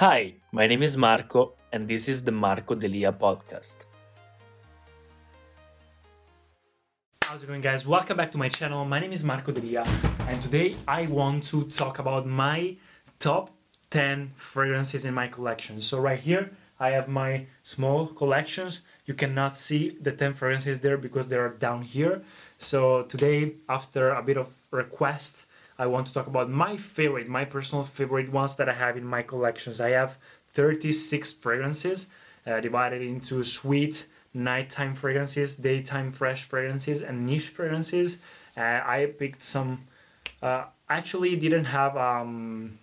Hi, my name is Marco, and this is the Marco Delia podcast. How's it going, guys? Welcome back to my channel. My name is Marco Delia, and today I want to talk about my top 10 fragrances in my collection. So, right here, I have my small collections. You cannot see the 10 fragrances there because they are down here. So, today, after a bit of request, I want to talk about my favorite, my personal favorite ones that I have in my collections. I have 36 fragrances uh, divided into sweet, nighttime fragrances, daytime fresh fragrances, and niche fragrances. Uh, I picked some. Uh, actually, didn't have um,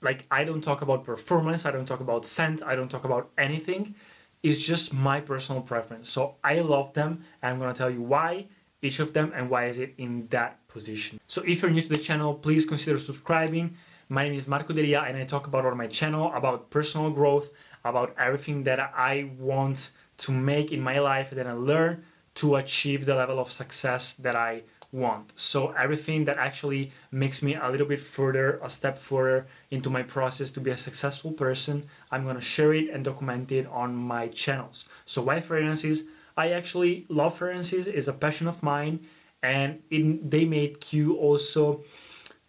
like I don't talk about performance. I don't talk about scent. I don't talk about anything. It's just my personal preference. So I love them, and I'm gonna tell you why each of them and why is it in that position. So if you're new to the channel, please consider subscribing. My name is Marco Delia and I talk about on my channel about personal growth, about everything that I want to make in my life that I learn to achieve the level of success that I want. So everything that actually makes me a little bit further, a step further into my process to be a successful person, I'm gonna share it and document it on my channels. So why fragrances? I actually love fragrances, is a passion of mine, and it, they make you also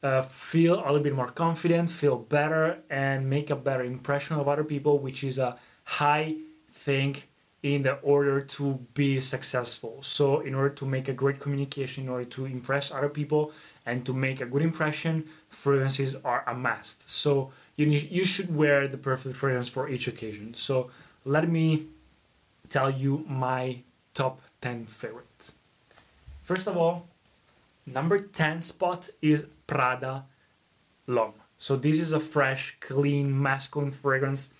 uh, feel a little bit more confident, feel better, and make a better impression of other people, which is a high thing in the order to be successful. So, in order to make a great communication, in order to impress other people, and to make a good impression, fragrances are a must. So, you need, you should wear the perfect fragrance for each occasion. So, let me tell you my top 10 favorites. First of all, number 10 spot is Prada L'Homme. So this is a fresh, clean, masculine fragrance,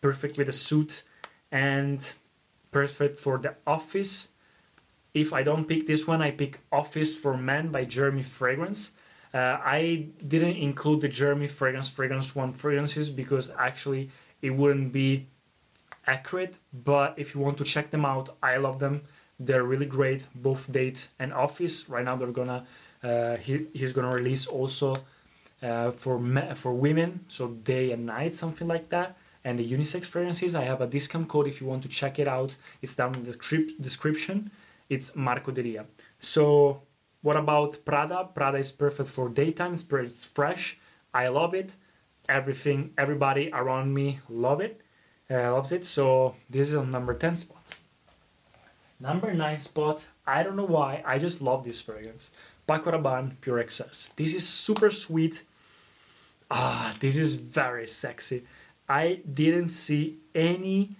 perfect with a suit and perfect for the office. If I don't pick this one, I pick Office for Men by Jeremy Fragrance. Uh, I didn't include the Jeremy Fragrance Fragrance One fragrances because actually it wouldn't be accurate, but if you want to check them out, I love them. They're really great, both date and office. Right now, they're gonna uh, he, he's gonna release also uh, for me, for women, so day and night, something like that. And the unisex fragrances, I have a discount code if you want to check it out. It's down in the description. It's Marco Delia. So, what about Prada? Prada is perfect for daytime. It's fresh. I love it. Everything, everybody around me love it uh, loves it. So this is on number 10 spot. Number 9 spot, I don't know why, I just love this fragrance. Paco Rabanne Pure Excess. This is super sweet. Ah, this is very sexy. I didn't see any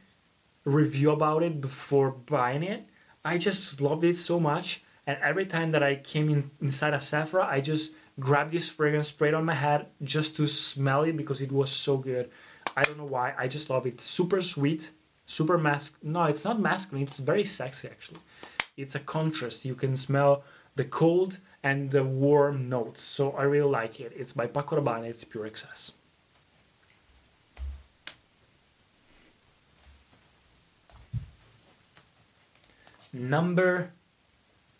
review about it before buying it. I just loved it so much. And every time that I came in inside a Sephora, I just grabbed this fragrance, sprayed on my head just to smell it because it was so good. I don't know why. I just love it. Super sweet, super mask. No, it's not masculine. It's very sexy actually. It's a contrast. You can smell the cold and the warm notes. So I really like it. It's by Paco Rabanne. It's pure excess. Number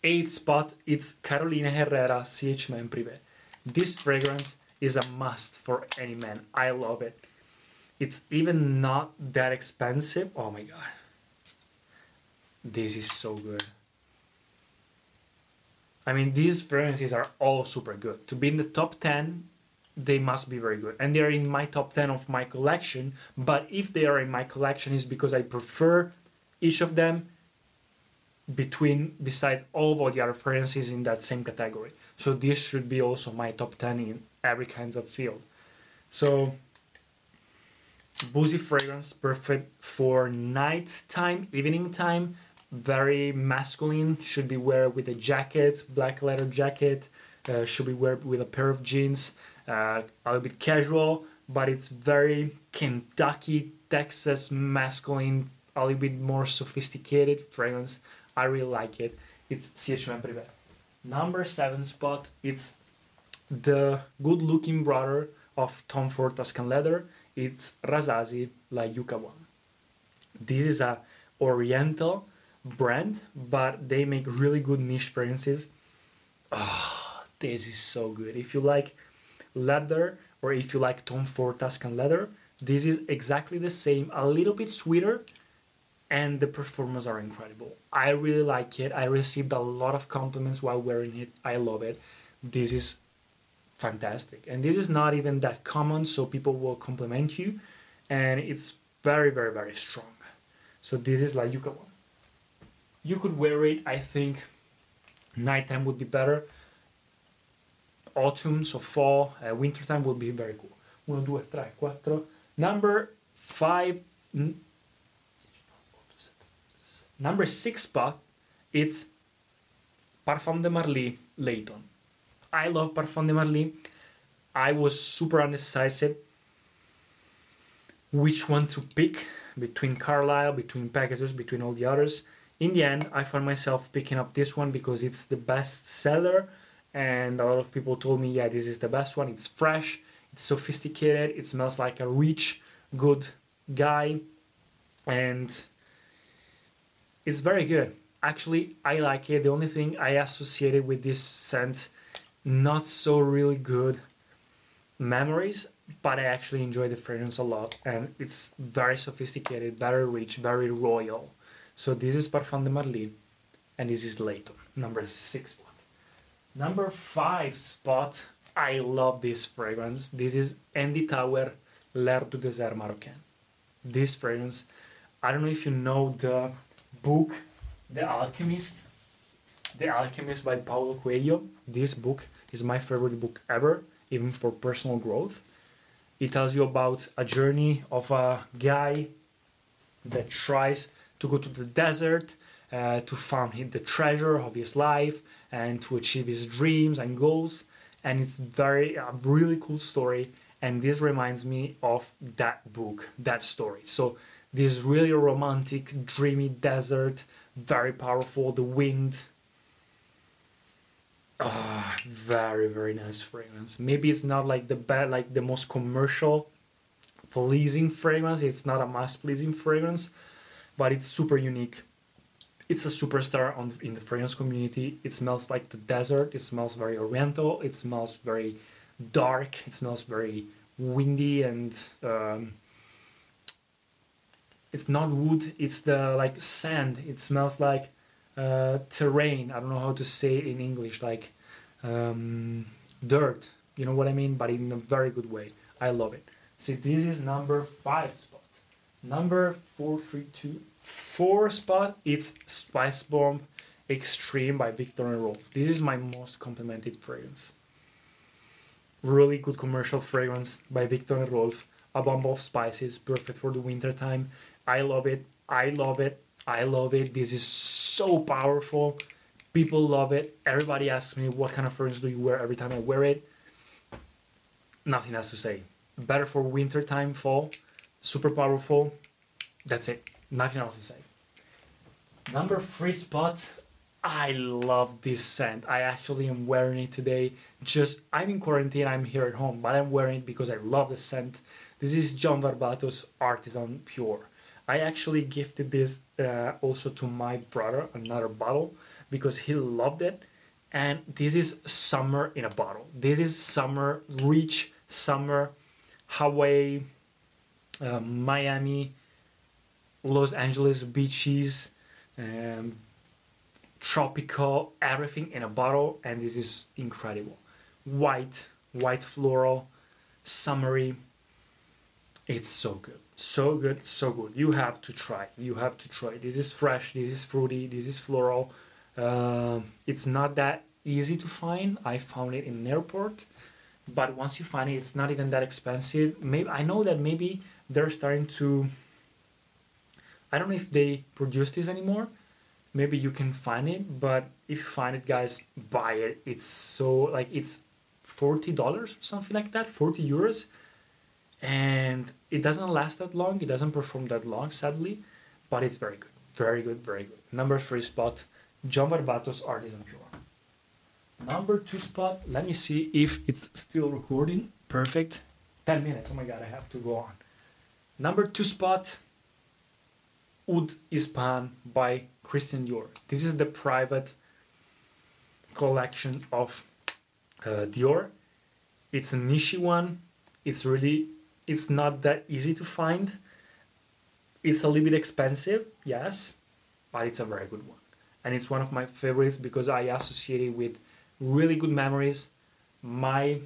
eight spot. It's Carolina Herrera CH Men Privé. This fragrance is a must for any man. I love it. It's even not that expensive. Oh my god. This is so good. I mean, these fragrances are all super good. To be in the top 10, they must be very good and they're in my top 10 of my collection but if they are in my collection is because i prefer each of them between besides all of the other fragrances in that same category so this should be also my top 10 in every kinds of field so boozy fragrance perfect for night time evening time. Very masculine should be wear with a jacket black leather jacket uh, should be wear with a pair of jeans uh, a little bit casual but it's very kentucky texas masculine a little bit more sophisticated fragrance. I really like it. It's CHM Privé. number seven spot it's the good looking brother of tom ford tuscan leather it's razazi la yucca one. This is a oriental brand but they make really good niche fragrances. Oh this is so good. If you like leather or if you like tom ford tuscan leather this is exactly the same a little bit sweeter and the performance are incredible. I really like it. I received a lot of compliments while wearing it. I love it. This is fantastic. And this is not even that common so people will compliment you and it's very very very strong. So this is like Yuqawam you could wear it i think nighttime would be better. Autumn so fall uh, wintertime would be very cool. 1 2 3 4 number 5 n- number 6 spot it's Parfums de Marly Layton I love Parfums de Marly I was super undecisive which one to pick between Carlisle, between Pegasus, between all the others. In the end, I found myself picking up this one because it's the best seller, and a lot of people told me, yeah, this is the best one. It's fresh, it's sophisticated, it smells like a rich, good guy, and it's very good. Actually, I like it. The only thing I associated with this scent, not so really good memories, but I actually enjoy the fragrance a lot, and it's very sophisticated, very rich, very royal. So this is Parfums de Marly, and this is Layton, number six spot. Number five spot, I love this fragrance. This is Andy Tauer L'air du désert marocain. This fragrance, I don't know if you know the book, The Alchemist. The Alchemist by Paulo Coelho. This book is my favorite book ever, even for personal growth. It tells you about a journey of a guy that tries to go to the desert uh, to find the treasure of his life and to achieve his dreams and goals. And it's very a really cool story. And this reminds me of that book, that story. So this really romantic, dreamy desert, very powerful. The wind, Ah, very very nice fragrance. Maybe it's not like the bad, like the most commercial, pleasing fragrance. It's not a mass pleasing fragrance, but it's super unique. It's a superstar on in the fragrance community. It smells like the desert. It smells very oriental. It smells very dark. It smells very windy and um, it's not wood. It's the like sand. It smells like uh, terrain. I don't know how to say it in English, like um, dirt. You know what I mean? But in a very good way. I love it. See, this is number five spot. Number four, three, two, four spot. It's Spice Bomb Extreme by Viktor and Rolf. This is my most complimented fragrance. Really good commercial fragrance by Viktor and Rolf. A bomb of spices, perfect for the winter time. I love it. I love it. I love it. This is so powerful. People love it. Everybody asks me what kind of fragrance do you wear every time I wear it. Nothing else to say. Better for winter time, fall. Super powerful. That's it. Nothing else to say. Number three spot. I love this scent. I actually am wearing it today. Just I'm in quarantine. I'm here at home, but I'm wearing it because I love the scent. This is John Varvatos Artisan Pure. I actually gifted this uh, also to my brother, another bottle, because he loved it. And this is summer in a bottle. This is summer, rich summer, Hawaii, uh, Miami, Los Angeles beaches, um, tropical, everything in a bottle. And this is incredible. White, white floral, summery. It's so good, so good, so good. You have to try. You have to try. This is fresh. This is fruity. This is floral. Uh, it's not that easy to find. I found it in an airport, but once you find it, it's not even that expensive. Maybe I know that maybe they're starting to. I don't know if they produce this anymore. Maybe you can find it, but if you find it, guys, buy it. It's so like it's forty dollars or something like that, forty euros, and it doesn't last that long. It doesn't perform that long, sadly, but it's very good, very good, very good. Number three spot, John Varvatos Artisan Pure. Number two spot, let me see if it's still recording. Perfect. 10 minutes. Oh my god, I have to go on. Number two spot, Oud Ispahan by Christian Dior. This is the private collection of uh, Dior. It's a niche one. It's really, it's not that easy to find. It's a little bit expensive, yes, but it's a very good one. And it's one of my favorites because I associate it with really good memories. My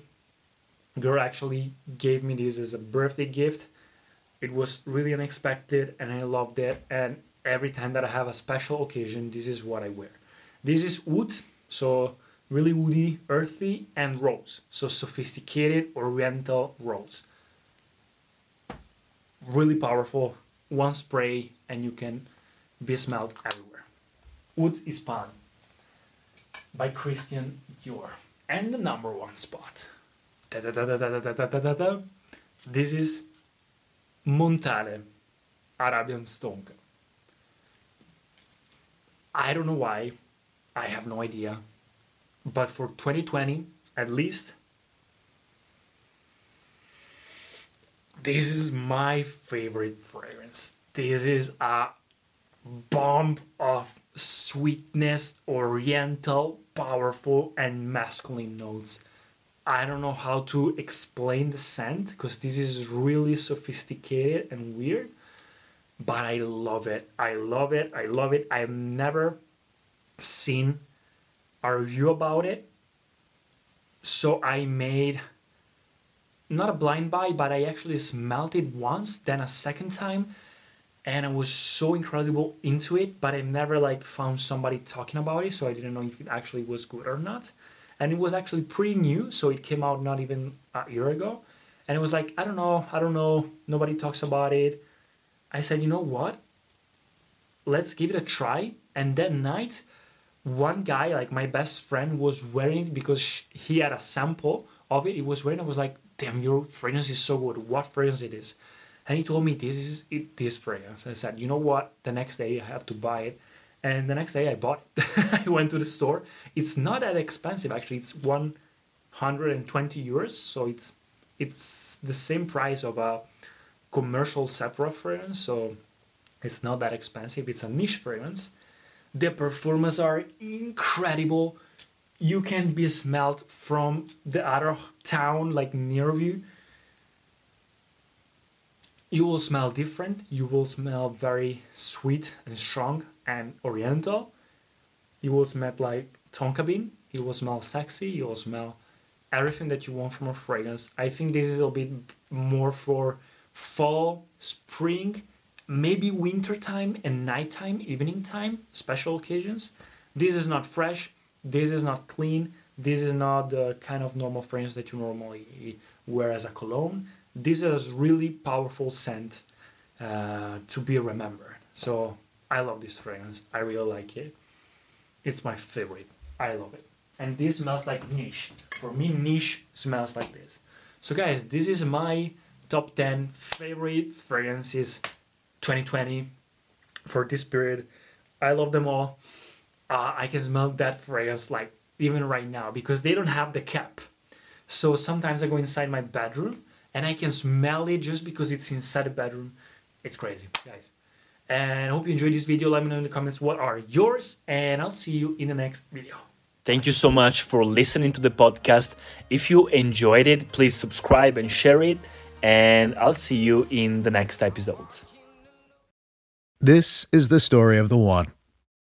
girl actually gave me this as a birthday gift. It was really unexpected and I loved it. And every time that I have a special occasion, this is what I wear. This is wood, so really woody, earthy, and rose. So sophisticated oriental rose really powerful. One spray and you can be smelled everywhere. Oud Ispahan by Christian Dior. And the number one spot. This is Montale Arabians Tonka. I don't know why, I have no idea, but for 2020 at least, this is my favorite fragrance. This is a bomb of sweetness, oriental, powerful, and masculine notes. I don't know how to explain the scent because this is really sophisticated and weird, but I love it. I love it. I love it. I've never seen a review about it. So I made not a blind buy, but I actually smelled it once, then a second time, and I was so incredible into it, but I never like found somebody talking about it, so I didn't know if it actually was good or not. And it was actually pretty new, so it came out not even a year ago. And it was like, I don't know, I don't know, nobody talks about it. I said, you know what? Let's give it a try. And that night, one guy, like my best friend, was wearing it because he had a sample of it. He was wearing. I was like, "Damn, your fragrance is so good. What fragrance it is?" And he told me this is it, this fragrance. I said, "You know what? The next day I have to buy it." And the next day I bought it. I went to the store. It's not that expensive actually. It's one hundred and twenty euros. So it's it's the same price of a commercial Sephora fragrance. So it's not that expensive. It's a niche fragrance. The performances are incredible. You can be smelled from the other town, like near you. You will smell different. You will smell very sweet and strong and oriental. You will smell like tonka bean. You will smell sexy. You will smell everything that you want from a fragrance. I think this is a bit more for fall, spring, maybe winter time and nighttime, evening time, special occasions. This is not fresh. This is not clean. This is not the kind of normal fragrance that you normally wear as a cologne. This is really powerful scent uh, to be remembered. So I love this fragrance. I really like it. It's my favorite. I love it. And this smells like niche. For me, niche smells like this. So guys, this is my top 10 favorite fragrances 2020 for this period. I love them all. Uh, I can smell that fragrance like even right now because they don't have the cap. So sometimes I go inside my bedroom and I can smell it just because it's inside the bedroom. It's crazy, guys. And I hope you enjoyed this video. Let me know in the comments what are yours, and I'll see you in the next video. Thank you so much for listening to the podcast. If you enjoyed it, please subscribe and share it, and I'll see you in the next episodes. This is the story of the one.